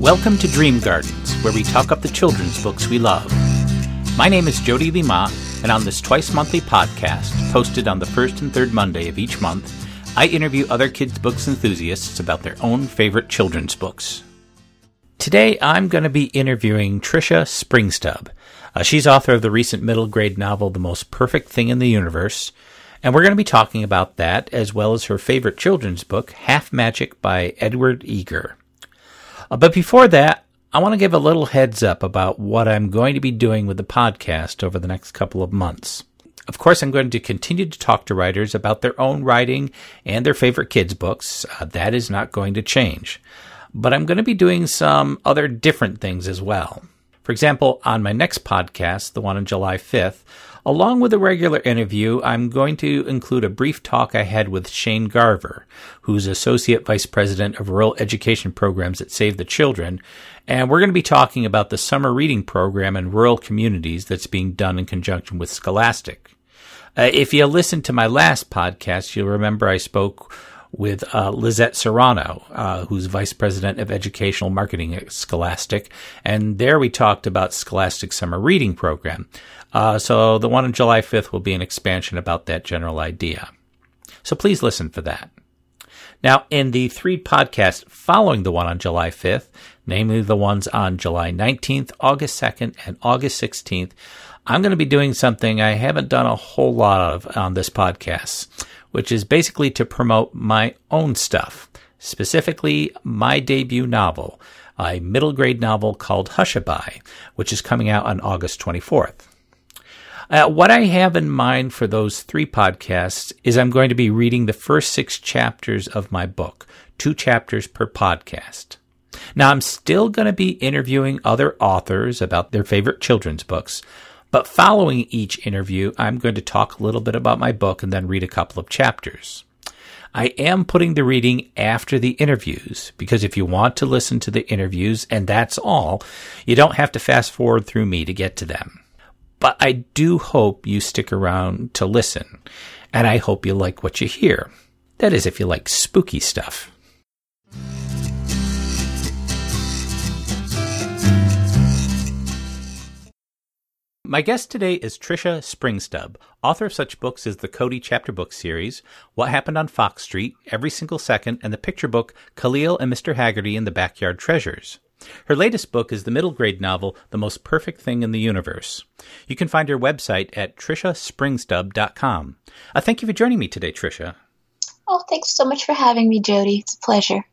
Welcome to Dream Gardens, where we talk up the children's books we love. My name is Jody Lima, and on this twice monthly podcast, posted on the first and third Monday of each month, I interview other kids' books enthusiasts about their own favorite children's books. Today, I'm going to be interviewing Tricia Springstubb. Uh, she's author of the recent middle grade novel, The Most Perfect Thing in the Universe, and we're going to be talking about that as well as her favorite children's book, Half Magic by Edward Eager. Uh, but before that, I want to give a little heads up about what I'm going to be doing with the podcast over the next couple of months. Of course, I'm going to continue to talk to writers about their own writing and their favorite kids' books. Uh, that is not going to change. But I'm going to be doing some other different things as well. For example, on my next podcast, the one on July 5th, Along with a regular interview, I'm going to include a brief talk I had with Shane Garver, who's Associate Vice President of Rural Education Programs at Save the Children, and we're going to be talking about the summer reading program in rural communities that's being done in conjunction with Scholastic. Uh, if you listened to my last podcast, you'll remember I spoke with uh, Lizette Serrano, uh, who's Vice President of Educational Marketing at Scholastic. And there we talked about Scholastic Summer Reading Program. Uh, so the one on July 5th will be an expansion about that general idea. So please listen for that. Now, in the three podcasts following the one on July 5th, namely the ones on July 19th, August 2nd, and August 16th, I'm going to be doing something I haven't done a whole lot of on this podcast, which is basically to promote my own stuff, specifically my debut novel, a middle grade novel called Hushabye, which is coming out on August 24th. Uh, what I have in mind for those three podcasts is I'm going to be reading the first six chapters of my book, two chapters per podcast. Now, I'm still going to be interviewing other authors about their favorite children's books, but following each interview, I'm going to talk a little bit about my book and then read a couple of chapters. I am putting the reading after the interviews because if you want to listen to the interviews and that's all, you don't have to fast forward through me to get to them. But I do hope you stick around to listen, and I hope you like what you hear. That is, if you like spooky stuff. My guest today is Tricia Springstubb, author of such books as the Cody Chapter Book series, What Happened on Fox Street, Every Single Second, and the picture book Khalil and Mr. Hagerty and the Backyard Treasures. Her latest book is the middle grade novel, The Most Perfect Thing in the Universe. You can find her website at triciaspringstubb.com. Uh, thank you for joining me today, Tricia. Oh, thanks so much for having me, Jody. It's a pleasure.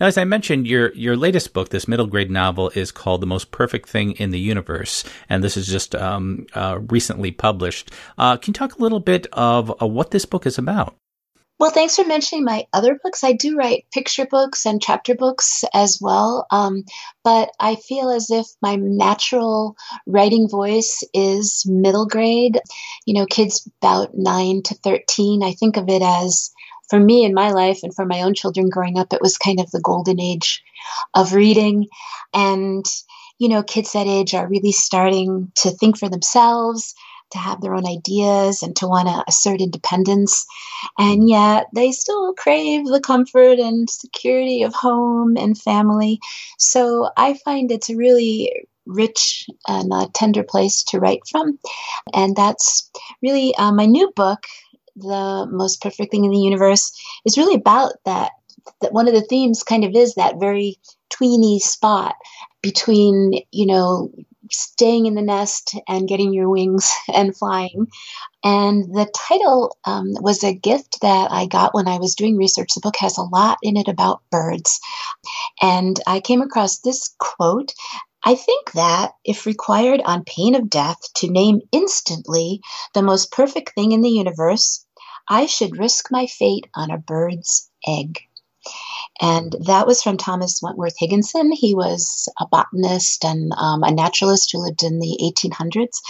Now, as I mentioned, your your latest book, this middle grade novel, is called "The Most Perfect Thing in the Universe," and this is just um, uh, recently published. Uh, can you talk a little bit of uh, what this book is about? Well, thanks for mentioning my other books. I do write picture books and chapter books as well, um, but I feel as if my natural writing voice is middle grade. You know, kids about 9 to 13. I think of it as, for me in my life and for my own children growing up, it was kind of the golden age of reading. And, you know, kids that age are really starting to think for themselves to have their own ideas and to want to assert independence. And yet they still crave the comfort and security of home and family. So I find it's a really rich and uh, tender place to write from. And that's really uh, my new book, The Most Perfect Thing in the Universe, is really about that. That one of the themes kind of is that very tweeny spot between, you know, staying in the nest and getting your wings and flying. And the title um, was a gift that I got when I was doing research. The book has a lot in it about birds. And I came across this quote I think that, if required on pain of death to name instantly the most perfect thing in the universe, I should risk my fate on a bird's egg. And that was from Thomas Wentworth Higginson. He was a botanist and um, a naturalist who lived in the 1800s.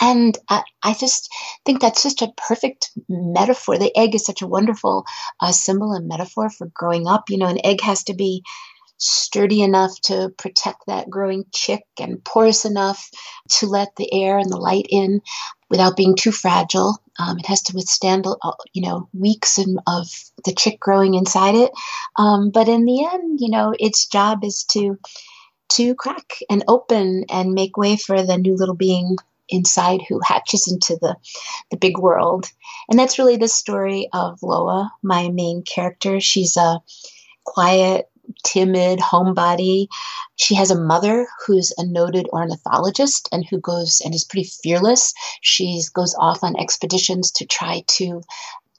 And I, I, just think that's just a perfect metaphor. The egg is such a wonderful uh, symbol and metaphor for growing up. You know, an egg has to be sturdy enough to protect that growing chick and porous enough to let the air and the light in without being too fragile. Um, it has to withstand, uh, you know, weeks of the chick growing inside it. Um, but in the end, you know, its job is to to crack and open and make way for the new little being inside who hatches into the the big world. And that's really the story of Loa, my main character. She's a quiet, timid homebody. She has a mother who's a noted ornithologist and who goes and is pretty fearless. She goes off on expeditions to try to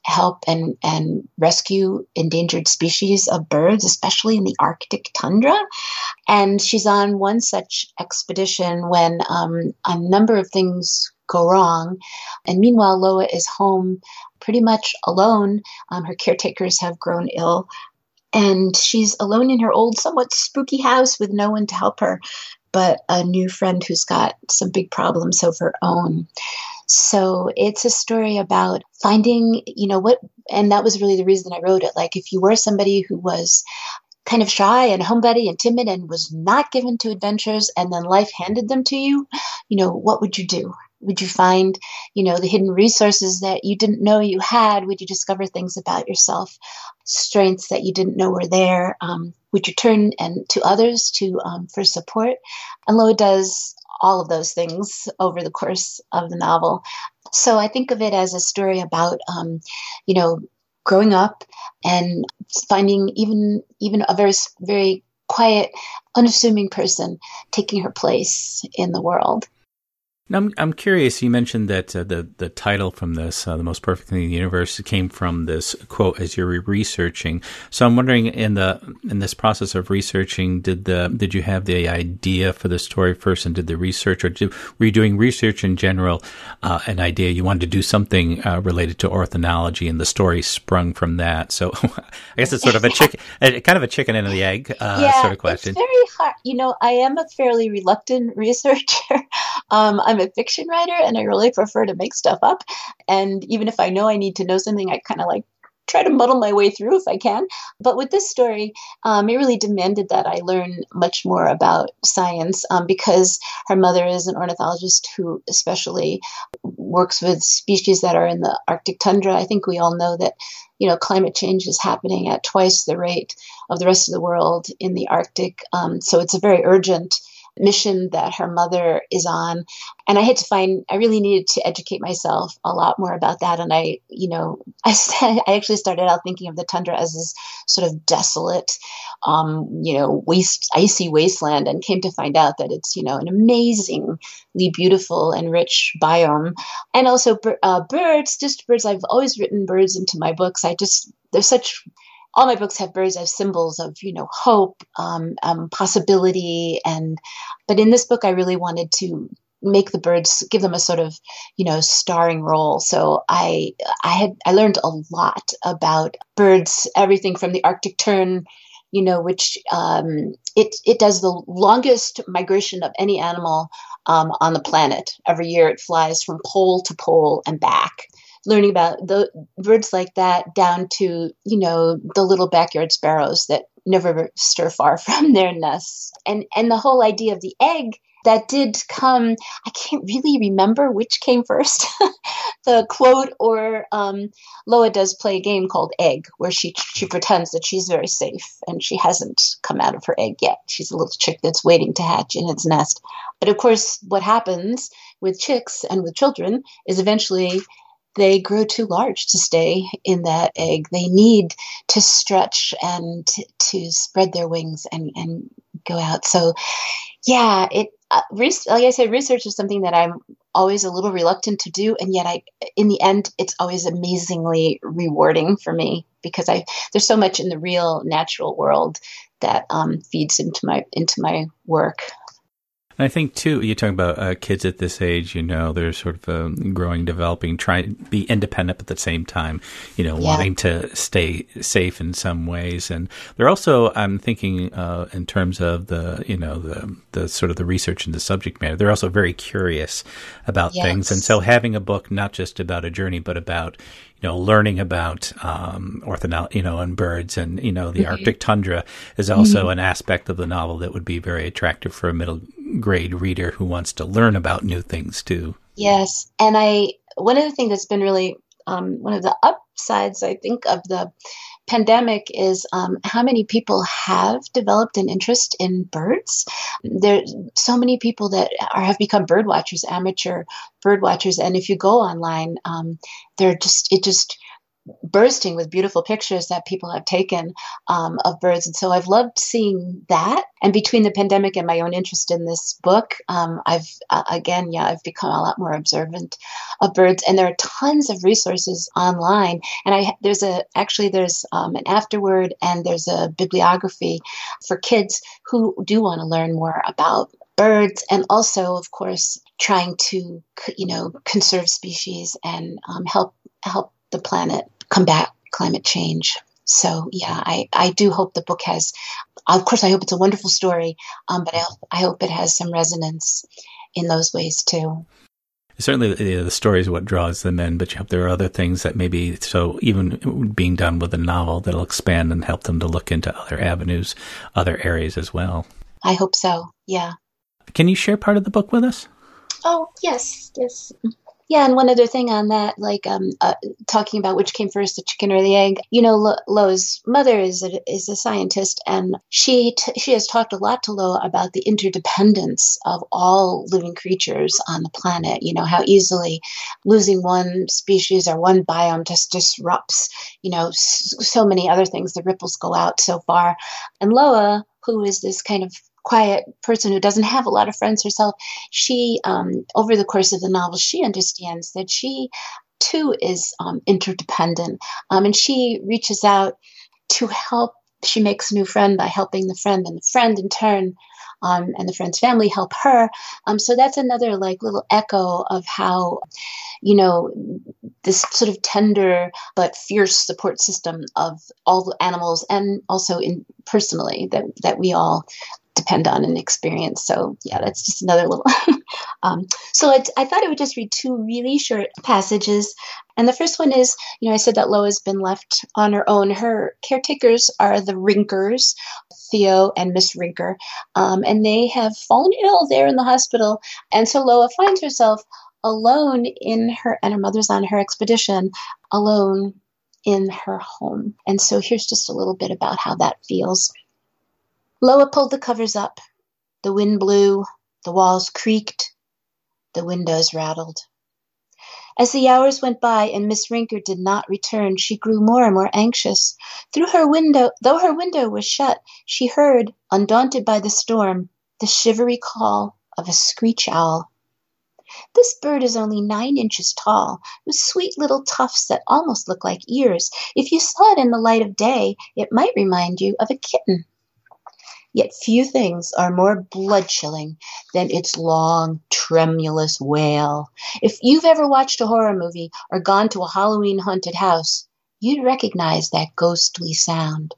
help and, and rescue endangered species of birds, especially in the Arctic tundra. And she's on one such expedition when um, a number of things go wrong. And meanwhile, Loa is home pretty much alone. Um, her caretakers have grown ill. And she's alone in her old, somewhat spooky house with no one to help her but a new friend who's got some big problems of her own. So it's a story about finding, you know, what, and that was really the reason I wrote it. Like, if you were somebody who was kind of shy and homebody and timid and was not given to adventures and then life handed them to you, you know, what would you do? Would you find, you know, the hidden resources that you didn't know you had? Would you discover things about yourself, strengths that you didn't know were there? Um, would you turn and to others to um, for support? And Loa does all of those things over the course of the novel. So I think of it as a story about, um, you know, growing up and finding even even a very very quiet, unassuming person taking her place in the world. Now, I'm, I'm curious. You mentioned that uh, the the title from this, uh, "The Most Perfect Thing in the Universe," came from this quote as you're researching. So I'm wondering, in the in this process of researching, did the did you have the idea for the story first, and did the research, or did, were you doing research in general? Uh, an idea you wanted to do something uh, related to ornithology, and the story sprung from that. So I guess it's sort of a chicken, kind of a chicken and the egg uh, yeah, sort of question. It's very hard. You know, I am a fairly reluctant researcher. Um, I'm a fiction writer and I really prefer to make stuff up. And even if I know I need to know something, I kind of like try to muddle my way through if I can. But with this story, um, it really demanded that I learn much more about science um, because her mother is an ornithologist who especially works with species that are in the Arctic tundra. I think we all know that you know climate change is happening at twice the rate of the rest of the world in the Arctic. Um, so it's a very urgent mission that her mother is on. And I had to find, I really needed to educate myself a lot more about that. And I, you know, I, I actually started out thinking of the tundra as this sort of desolate, um, you know, waste, icy wasteland and came to find out that it's, you know, an amazingly beautiful and rich biome. And also uh, birds, just birds. I've always written birds into my books. I just, there's such all my books have birds as symbols of you know hope um, um, possibility and but in this book i really wanted to make the birds give them a sort of you know starring role. So i i had i learned a lot about birds everything from the arctic tern you know which um, it it does the longest migration of any animal um, on the planet. Every year it flies from pole to pole and back learning about the birds like that down to you know the little backyard sparrows that never stir far from their nests. And and the whole idea of the egg that did come i can't really remember which came first. The quote or um, loa does play a game called egg where she she pretends that she's very safe and she hasn't come out of her egg yet. She's a little chick that's waiting to hatch in its nest. But of course what happens with chicks and with children is eventually they grow too large to stay in that egg. They need to stretch and to spread their wings and, and go out. So, yeah, it uh, like I said, research is something that I'm always a little reluctant to do, and yet I, in the end, it's always amazingly rewarding for me because I there's so much in the real natural world that um, feeds into my into my work. I think too, you talk about uh, kids at this age. You know, they're sort of um, growing, developing, trying to be independent, but at the same time, you know, yeah. wanting to stay safe in some ways. And they're also, I'm thinking, uh, in terms of the, you know, the the sort of the research and the subject matter. They're also very curious about yes. things, and so having a book not just about a journey, but about you know, learning about um, you know, and birds and you know the mm-hmm. Arctic tundra is also mm-hmm. an aspect of the novel that would be very attractive for a middle grade reader who wants to learn about new things too. Yes, and I one of the things that's been really um, one of the upsides, I think, of the pandemic is um, how many people have developed an interest in birds. There's so many people that are, have become bird watchers, amateur bird watchers, and if you go online, um, they're just it just bursting with beautiful pictures that people have taken um, of birds. And so I've loved seeing that. And between the pandemic and my own interest in this book, um, I've, uh, again, yeah, I've become a lot more observant of birds. And there are tons of resources online. And I, there's a, actually, there's um, an afterword and there's a bibliography for kids who do want to learn more about birds and also of course trying to you know conserve species and um, help help the planet combat climate change. So yeah, I, I do hope the book has, of course, I hope it's a wonderful story, um, but I, I hope it has some resonance in those ways too. Certainly, the story is what draws them in, but you hope there are other things that maybe so even being done with a novel that'll expand and help them to look into other avenues, other areas as well. I hope so. Yeah. Can you share part of the book with us? Oh yes, yes. Yeah, and one other thing on that, like um, uh, talking about which came first, the chicken or the egg. You know, Lo- Loa's mother is a, is a scientist, and she t- she has talked a lot to Loa about the interdependence of all living creatures on the planet. You know, how easily losing one species or one biome just disrupts, you know, s- so many other things. The ripples go out so far, and Loa, who is this kind of quiet person who doesn't have a lot of friends herself, she, um, over the course of the novel, she understands that she too is um, interdependent. Um, and she reaches out to help. She makes a new friend by helping the friend, and the friend in turn um, and the friend's family help her. Um, so that's another like little echo of how, you know, this sort of tender but fierce support system of all the animals and also in personally that that we all depend on and experience. So yeah, that's just another little. um, so I thought I would just read two really short passages. And the first one is, you know, I said that Loa's been left on her own. Her caretakers are the Rinkers, Theo and Miss Rinker, um, and they have fallen ill there in the hospital. And so Loa finds herself alone in her, and her mother's on her expedition, alone in her home. And so here's just a little bit about how that feels. Loa pulled the covers up. The wind blew, the walls creaked, the windows rattled. As the hours went by and Miss Rinker did not return, she grew more and more anxious. Through her window, though her window was shut, she heard, undaunted by the storm, the shivery call of a screech owl. This bird is only nine inches tall, with sweet little tufts that almost look like ears. If you saw it in the light of day, it might remind you of a kitten. Yet few things are more blood chilling than its long, tremulous wail. If you've ever watched a horror movie or gone to a Halloween haunted house, you'd recognize that ghostly sound.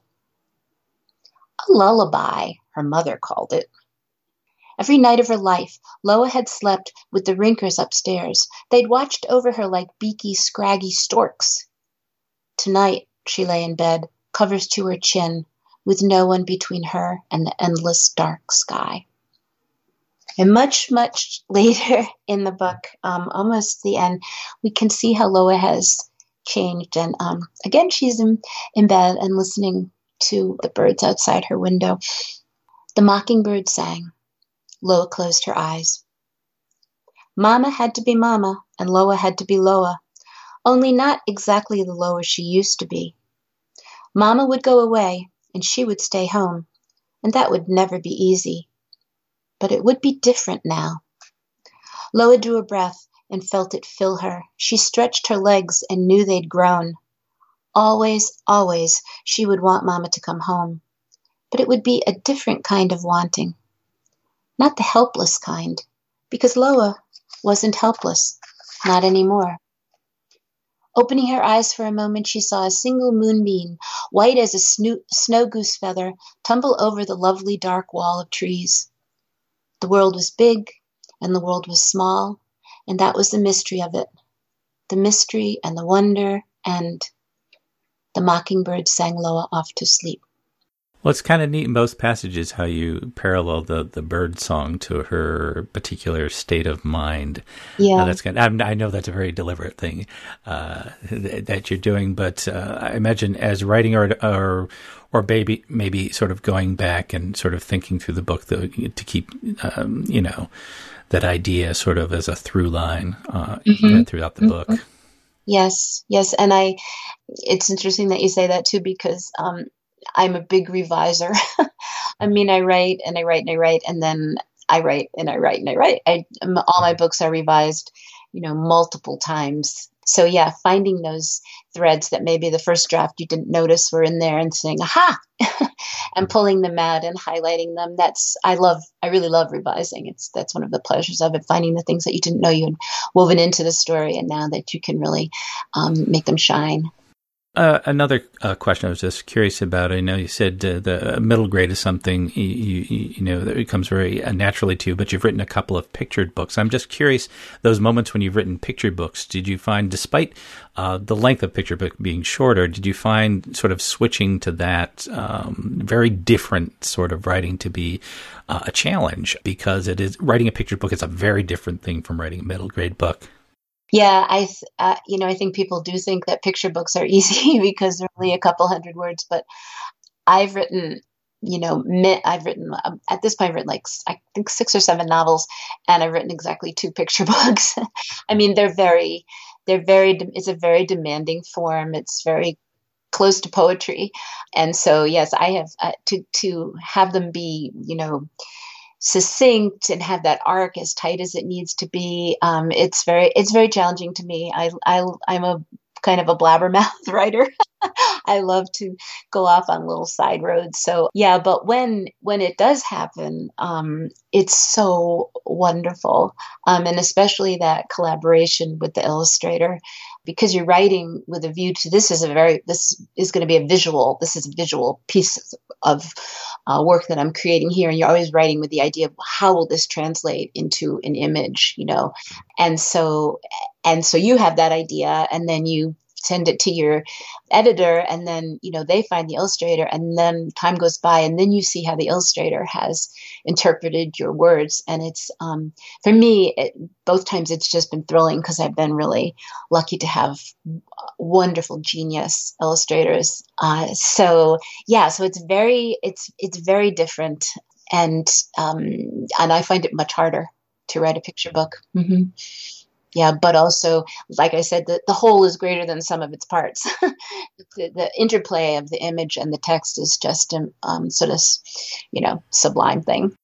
A lullaby, her mother called it. Every night of her life, Loa had slept with the Rinkers upstairs. They'd watched over her like beaky, scraggy storks. Tonight, she lay in bed, covers to her chin, with no one between her and the endless dark sky. And much, much later in the book, um, almost the end, we can see how Loa has changed. And um, again, she's in, in bed and listening to the birds outside her window. The mockingbird sang. Loa closed her eyes. Mama had to be Mama, and Loa had to be Loa, only not exactly the Loa she used to be. Mama would go away, and she would stay home, and that would never be easy. But it would be different now. Loa drew a breath and felt it fill her. She stretched her legs and knew they'd grown. Always, always, she would want Mamma to come home. But it would be a different kind of wanting. Not the helpless kind, because Loa wasn't helpless, not anymore. Opening her eyes for a moment, she saw a single moonbeam, white as a snow goose feather, tumble over the lovely dark wall of trees. The world was big, and the world was small, and that was the mystery of it. The mystery and the wonder, and the mockingbird sang Loa off to sleep. Well, it's kind of neat in both passages how you parallel the, the bird song to her particular state of mind. Yeah, uh, that's kind. Of, I know that's a very deliberate thing uh, that you're doing, but uh, I imagine as writing or or or maybe maybe sort of going back and sort of thinking through the book the, to keep um, you know that idea sort of as a through line uh, mm-hmm. throughout the mm-hmm. book. Yes, yes, and I. It's interesting that you say that too because um, I'm a big reviser. I mean, I write and I write and I write, and then I write and I write and I write. I, all my books are revised, you know, multiple times. So yeah, finding those threads that maybe the first draft you didn't notice were in there and saying aha, and pulling them out and highlighting them. That's I love. I really love revising. It's that's one of the pleasures of it. Finding the things that you didn't know you had woven into the story, and now that you can really um, make them shine. Uh, another uh, question I was just curious about. I know you said uh, the middle grade is something you, you, you, know that comes very uh, naturally to you, but you've written a couple of pictured books. I'm just curious those moments when you've written pictured books. Did you find, despite uh, the length of picture book being shorter, did you find sort of switching to that um, very different sort of writing to be uh, a challenge because it is writing a picture book is a very different thing from writing a middle grade book. Yeah, I uh, you know I think people do think that picture books are easy because they're only a couple hundred words, but I've written you know I've written um, at this point I've written like I think six or seven novels, and I've written exactly two picture books. I mean they're very they're very it's a very demanding form. It's very close to poetry, and so yes, I have uh, to to have them be you know succinct and have that arc as tight as it needs to be. Um, it's very it's very challenging to me. I, I I'm a kind of a blabbermouth writer. I love to go off on little side roads. So yeah, but when when it does happen, um, it's so wonderful, um, and especially that collaboration with the illustrator because you're writing with a view to this is a very this is going to be a visual this is a visual piece of uh, work that i'm creating here and you're always writing with the idea of how will this translate into an image you know? And so and so you have that idea and then you send it to your editor and then you know they find the illustrator and then time goes by and then you see how the illustrator has interpreted your words. And it's um, for me it, both times it's just been thrilling because i've been really lucky to have wonderful genius illustrators. Uh, so yeah so it's very it's it's very different and um, and i find it much harder to write a picture book. Mm-hmm yeah, but also, like I said, the, the whole is greater than sum of its parts. the, the, interplay of the image and the text is just a um, sort of, you know, sublime thing.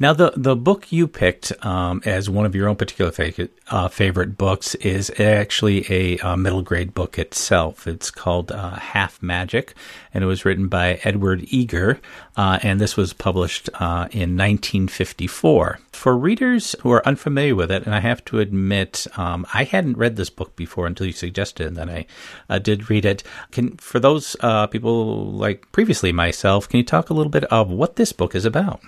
Now, the the book you picked um, as one of your own particular favorite, uh, favorite books is actually a uh, middle grade book itself. It's called uh, Half Magic, and it was written by Edward Eager, uh, and this was published uh, in 1954. For readers who are unfamiliar with it, and I have to admit, um, I hadn't read this book before until you suggested, and then I uh, did read it. Can for those people like previously myself, can you talk a little bit of what this book is about?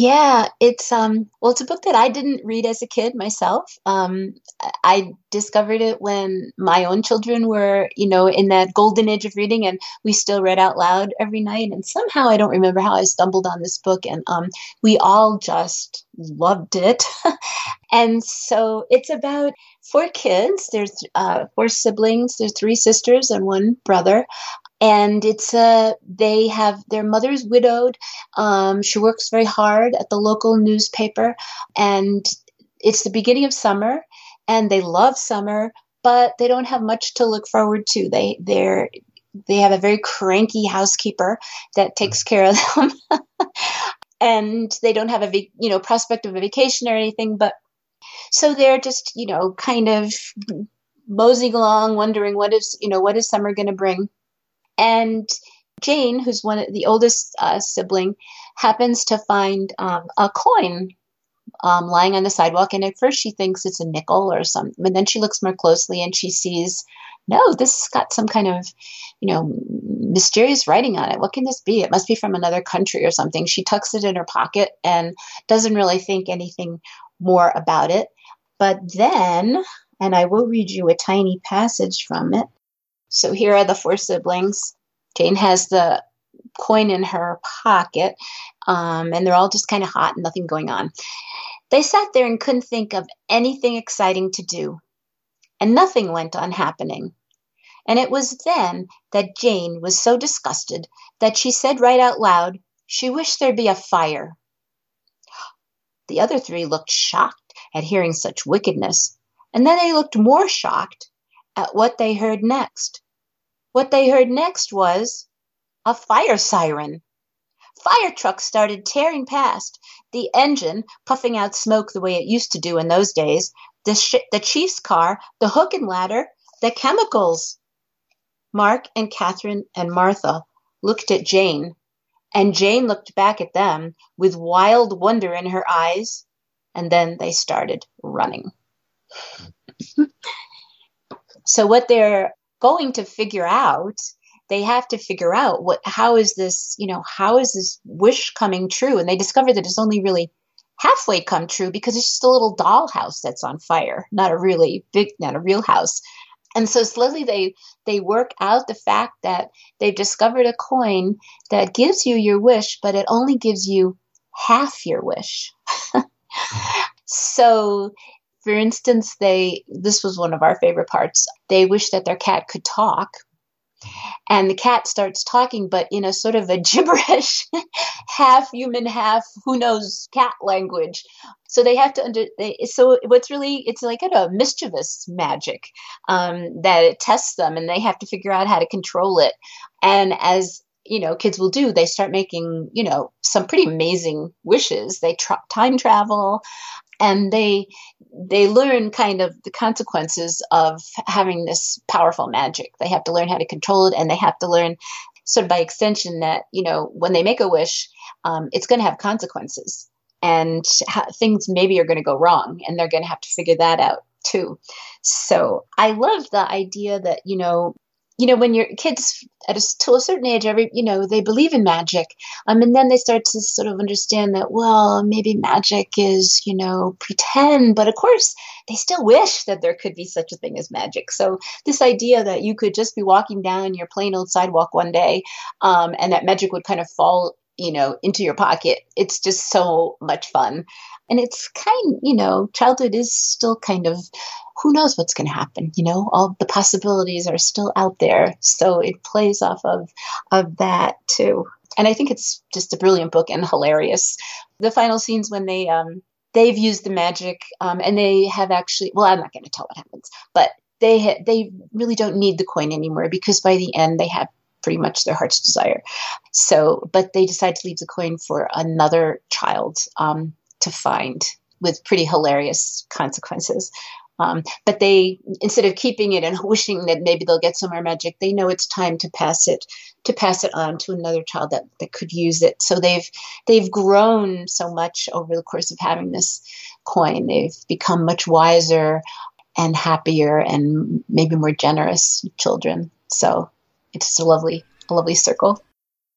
Yeah, it's um well it's a book that I didn't read as a kid myself. Um I discovered it when my own children were, you know, in that golden age of reading and we still read out loud every night and somehow I don't remember how I stumbled on this book and um we all just loved it. and so it's about four kids. There's uh, four siblings. There's three sisters and one brother and it's a they have their mother's widowed. Um, she works very hard at the local newspaper. And it's the beginning of summer and they love summer but they don't have much to look forward to. They they're they have a very cranky housekeeper that takes care of them. And they don't have a you know prospect of a vacation or anything but so they're just you know kind of moseying along wondering what is you know what is summer going to bring and Jane, who's one of the oldest uh, sibling, happens to find um, a coin um, lying on the sidewalk. And at first she thinks it's a nickel or something. But then she looks more closely and she sees, no, this has got some kind of, you know, mysterious writing on it. What can this be? It must be from another country or something. She tucks it in her pocket and doesn't really think anything more about it. But then, and I will read you a tiny passage from it. So here are the four siblings. Jane has the coin in her pocket, um, and they're all just kind of hot and nothing going on. They sat there and couldn't think of anything exciting to do, and nothing went on happening. And it was then that Jane was so disgusted that she said right out loud she wished there'd be a fire. The other three looked shocked at hearing such wickedness, and then they looked more shocked at what they heard next. What they heard next was a fire siren. Fire trucks started tearing past, the engine puffing out smoke the way it used to do in those days, the, sh- the chief's car, the hook and ladder, the chemicals. Mark and Catherine and Martha looked at Jane, and Jane looked back at them with wild wonder in her eyes, and then they started running. So, what they're going to figure out they have to figure out what how is this you know how is this wish coming true? And they discover that it's only really halfway come true because it's just a little dollhouse that's on fire not a really big not a real house. And so slowly they they work out the fact that they've discovered a coin that gives you your wish but it only gives you half your wish. So for instance they this was one of our favorite parts they wish that their cat could talk. And the cat starts talking but in a sort of a gibberish half human half who knows cat language. So they have to under they, so what's really it's like a mischievous magic um, that it tests them and they have to figure out how to control it. And as you know kids will do they start making you know some pretty amazing wishes. They tra- time travel and they they learn kind of the consequences of having this powerful magic. They have to learn how to control it, and they have to learn, sort of by extension, that you know when they make a wish, um, it's going to have consequences, and ha- things maybe are going to go wrong, and they're going to have to figure that out too. So I love the idea that you know you know, when your kids at a, to a certain age, every you know, they believe in magic, um, and then they start to sort of understand that, well, maybe magic is, you know, pretend, but of course, they still wish that there could be such a thing as magic. So this idea that you could just be walking down your plain old sidewalk one day, um, and that magic would kind of fall you know into your pocket. It's just so much fun. And it's kind you know childhood is still kind of who knows what's going to happen you know? All the possibilities are still out there. So it plays off of of that too. And i think it's just a brilliant book and hilarious. The final scenes when they um they've used the magic um and they have actually well i'm not going to tell what happens but they ha- they really don't need the coin anymore because by the end they have pretty much their heart's desire. So, but they decide to leave the coin for another child um, to find with pretty hilarious consequences. Um, but they, instead of keeping it and wishing that maybe they'll get some more magic, they know it's time to pass it to pass it on to another child that, that could use it. So they've they've grown so much over the course of having this coin. They've become much wiser and happier and maybe more generous children. So it's just a lovely, a lovely circle.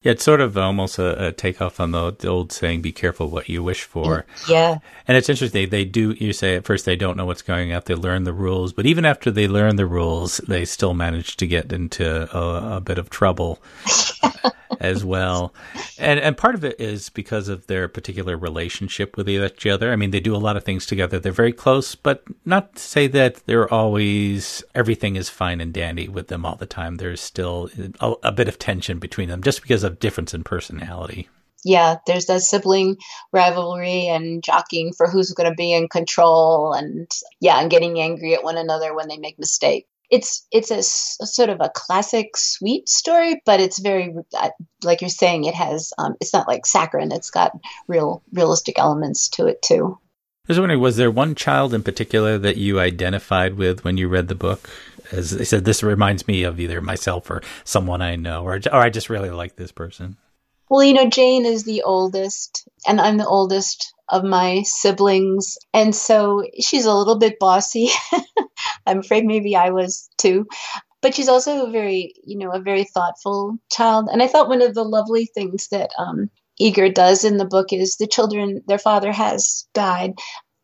Yeah, it's sort of almost a, a takeoff on the, the, old saying, be careful what you wish for. Yeah. And it's interesting. They do, you say at first they don't know what's going on. They learn the rules, but even after they learn the rules, they still manage to get into a, a bit of trouble. as well. And and part of it is because of their particular relationship with each other. I mean, they do a lot of things together. They're very close, but not to say that they're always everything is fine and dandy with them all the time. There's still a, a bit of tension between them just because of difference in personality yeah, there's that sibling rivalry and jockeying for who's going to be in control, and yeah, and getting angry at one another when they make mistakes it's it's a, a, sort of a classic sweet story, but it's very uh, like you're saying. It has um, it's not like saccharine. It's got real realistic elements to it too. I was wondering, was there one child in particular that you identified with when you read the book? As I said, this reminds me of either myself or someone I know, or or I just really like this person. Well, you know, Jane is the oldest, and I'm the oldest of my siblings. And so she's a little bit bossy. I'm afraid maybe I was too. But she's also a very, you know, a very thoughtful child. And I thought one of the lovely things that um, Eager does in the book is the children, their father has died,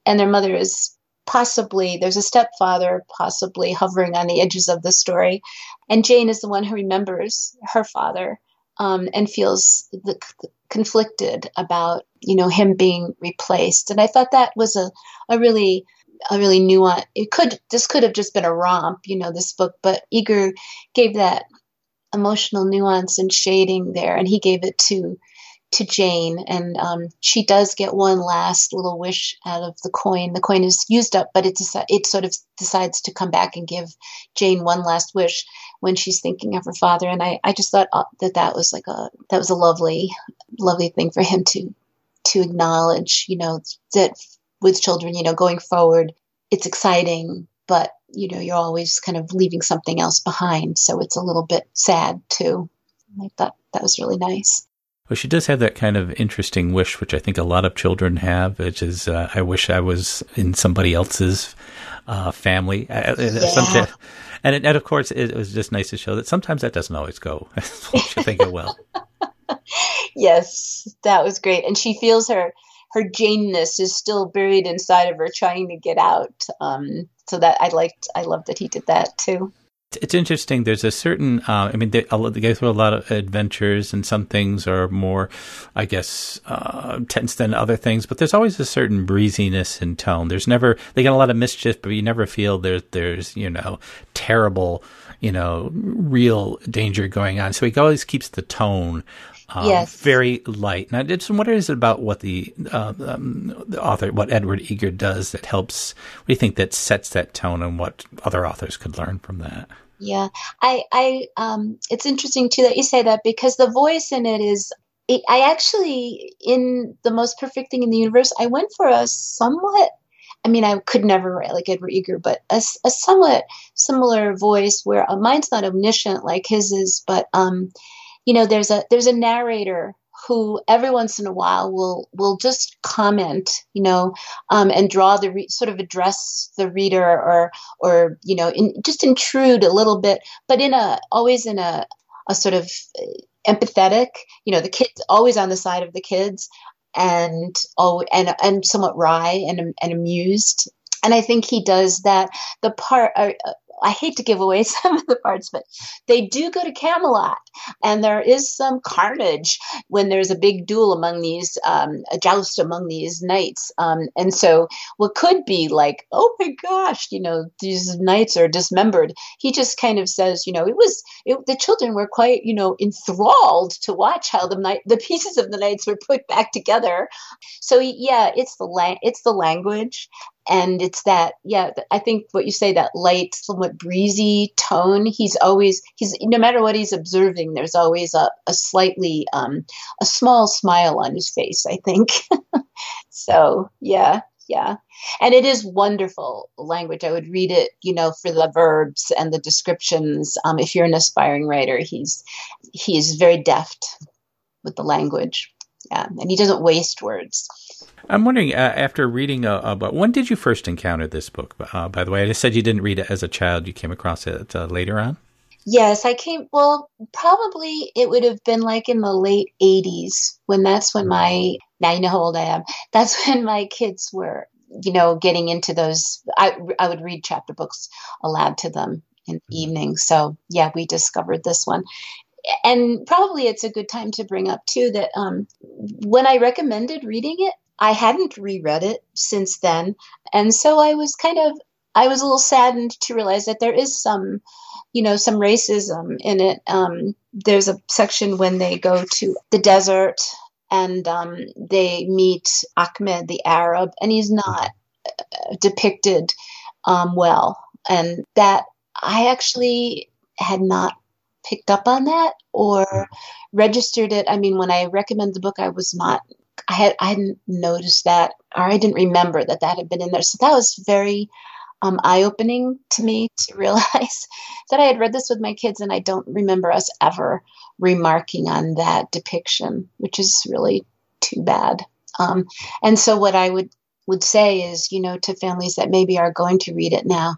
and their mother is possibly, there's a stepfather possibly hovering on the edges of the story. And Jane is the one who remembers her father um, and feels the, the conflicted about you know him being replaced and i thought that was a, a really a really nuanced it could this could have just been a romp you know this book but Eager gave that emotional nuance and shading there and he gave it to to Jane, and um, she does get one last little wish out of the coin. The coin is used up, but it it sort of decides to come back and give Jane one last wish when she's thinking of her father. And I, I just thought uh, that that was like a that was a lovely lovely thing for him to to acknowledge. You know that with children, you know, going forward, it's exciting, but you know, you're always kind of leaving something else behind. So it's a little bit sad too. I thought that was really nice. Well, she does have that kind of interesting wish, which I think a lot of children have, which is, uh, I wish I was in somebody else's uh, family. Yeah. And, and of course, it was just nice to show that sometimes that doesn't always go as you think it will. yes, that was great. And she feels her her Janeness is still buried inside of her, trying to get out. Um, so that I liked, I loved that he did that too. It's interesting. There's a certain, uh, I mean, they, they, go through a lot of adventures, and some things are more, I guess, uh, tense than other things. But there's always a certain breeziness in tone. There's never they get a lot of mischief, but you never feel there's there's you know terrible, you know, real danger going on. So he always keeps the tone um, yes. very light. Now, it's, what is it about what the, uh, um, the author, what Edward Eager does that helps? What do you think that sets that tone, and what other authors could learn from that? Yeah, I, I, um, it's interesting too that you say that because the voice in it is. It, I actually, in the most perfect thing in the universe, I went for a somewhat I mean, I could never write like Edward Eager, but a, a somewhat similar voice where uh, mine's not omniscient like his is, but um, you know there's a there's a narrator who every once in a while will will just comment, you know, um, and draw the re- sort of address the reader or or you know in, just intrude a little bit, but in a always in a a sort of empathetic, you know, the kids always on the side of the kids and oh and and somewhat wry and and amused and I think he does that. The part, uh, I hate to give away some of the parts, but they do go to Camelot, and there is some carnage when there's a big duel among these, um, a joust among these knights. Um, and so, what could be like, oh my gosh, you know, these knights are dismembered. He just kind of says, you know, it was it, the children were quite, you know, enthralled to watch how the knight the pieces of the knights were put back together. So yeah, it's the la- it's the language and it's that yeah i think what you say that light somewhat breezy tone he's always he's no matter what he's observing there's always a, a slightly um, a small smile on his face i think. So yeah yeah. And it is wonderful language. I would read it you know for the verbs and the descriptions. Um, if you're an aspiring writer he's he is very deft with the language. Yeah and he doesn't waste words I'm wondering, uh, after reading uh, about when did you first encounter this book? Uh, by the way, I just said you didn't read it as a child; you came across it uh, later on. Yes, I came. Well, probably it would have been like in the late '80s when that's when my now you know how old I am. That's when my kids were, you know, getting into those. I I would read chapter books aloud to them in the mm-hmm. evening. So yeah, we discovered this one, and probably it's a good time to bring up too that um, when I recommended reading it, I hadn't reread it since then. And so I was kind of, I was a little saddened to realize that there is some, you know, some racism in it. Um, there's a section when they go to the desert and um, they meet Ahmed, the Arab, and he's not uh, depicted um, well. And that I actually had not picked up on that or registered it. I mean, when I recommend the book, I was not I had I hadn't noticed that, or I didn't remember that that had been in there. So that was very um, eye opening to me to realize that I had read this with my kids, and I don't remember us ever remarking on that depiction, which is really too bad. Um, and so, what I would would say is, you know, to families that maybe are going to read it now,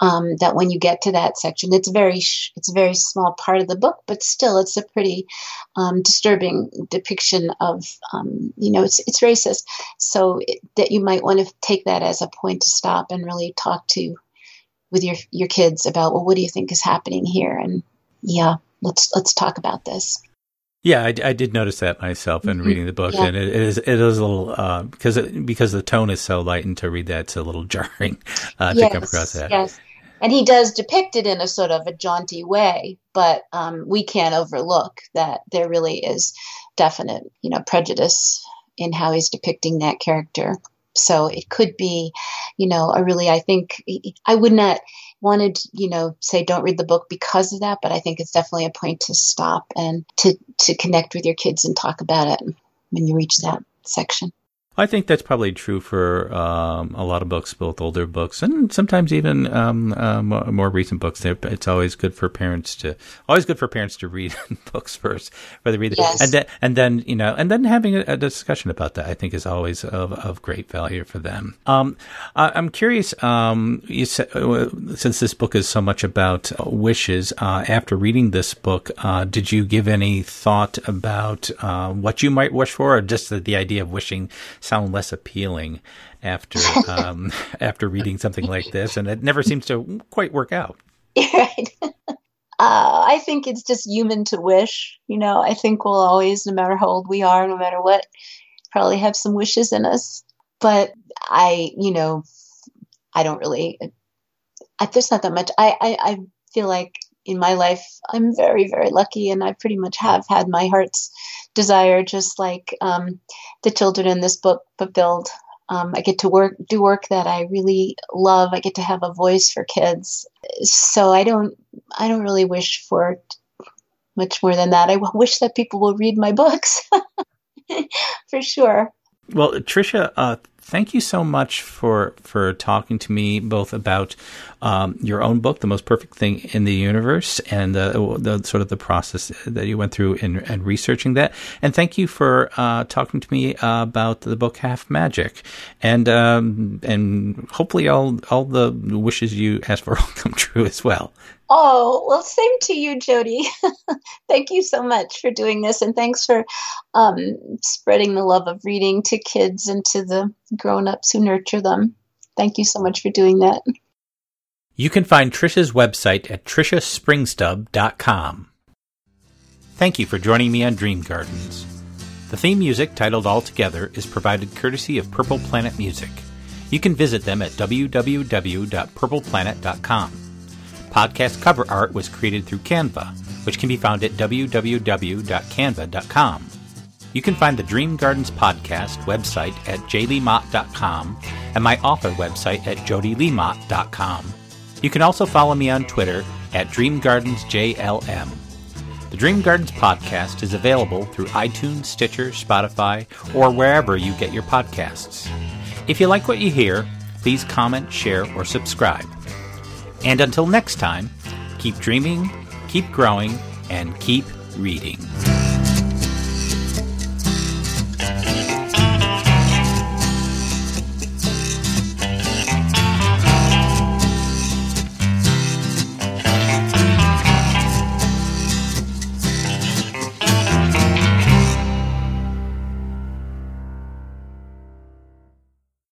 um, that when you get to that section, it's very sh- it's a very small part of the book, but still, it's a pretty um, disturbing depiction of, um, you know, it's it's racist. So it, that you might want to take that as a point to stop and really talk to with your your kids about, well, what do you think is happening here? And yeah, let's let's talk about this. Yeah, I, I, did notice that myself in mm-hmm. reading the book, yeah. and it, it is it is a little uh, because it, because the tone is so light, and to read that it's a little jarring uh, yes, to come across that. Yes, and he does depict it in a sort of a jaunty way, but um, we can't overlook that there really is definite, you know, prejudice in how he's depicting that character. So it could be, you know, a really, I think, I would not wanted, you know, say don't read the book because of that, but I think it's definitely a point to stop and to, to connect with your kids and talk about it when you reach that section. I think that's probably true for um, a lot of books, both older books and sometimes even um, uh, more, recent books. It's always good for parents to always good for parents to read books first, rather read yes. and then and then you know and then having a, a, discussion about that. I think is always of, of great value for them. Um, I, am curious. Um, you said, uh, since this book is so much about wishes, uh, after reading this book, uh, did you give any thought about uh, what you might wish for, or just the, the idea of wishing? Sound less appealing after um, after reading something like this, and it never seems to quite work out. Right. Uh, I think it's just human to wish. You know, I think we'll always, no matter how old we are, no matter what, probably have some wishes in us. But I, you know, I don't really. I, there's not that much. I, I, I feel like in my life, I'm very, very lucky, and I pretty much have had my heart's desire, just like um, the children in this book fulfilled. Um, I get to work, do work that I really love. I get to have a voice for kids. So I don't, I don't really wish for much more than that. I wish that people will read my books, for sure. Well, Tricia, uh, thank you so much for for talking to me both about um, your own book, The Most Perfect Thing in the Universe, and the, the sort of the process that you went through in, in researching that. And thank you for uh, talking to me uh, about the book Half Magic, and um, and hopefully all all the wishes you asked for will come true as well. Oh, well, same to you, Jody. Thank you so much for doing this, and thanks for um, spreading the love of reading to kids and to the grown ups who nurture them. Thank you so much for doing that. You can find Tricia's website at triciaspringstubb.com. Thank you for joining me on Dream Gardens. The theme music, titled All Together, is provided courtesy of Purple Planet Music. You can visit them at www.purpleplanet.com. Podcast cover art was created through Canva, which can be found at www.canva.com. You can find the Dream Gardens podcast website at jleemott.com and my author website at jodyleemott.com. You can also follow me on Twitter at DreamGardensJLM. The Dream Gardens podcast is available through iTunes, Stitcher, Spotify, or wherever you get your podcasts. If you like what you hear, please comment, share, or subscribe. And until next time, keep dreaming, keep growing, and keep reading.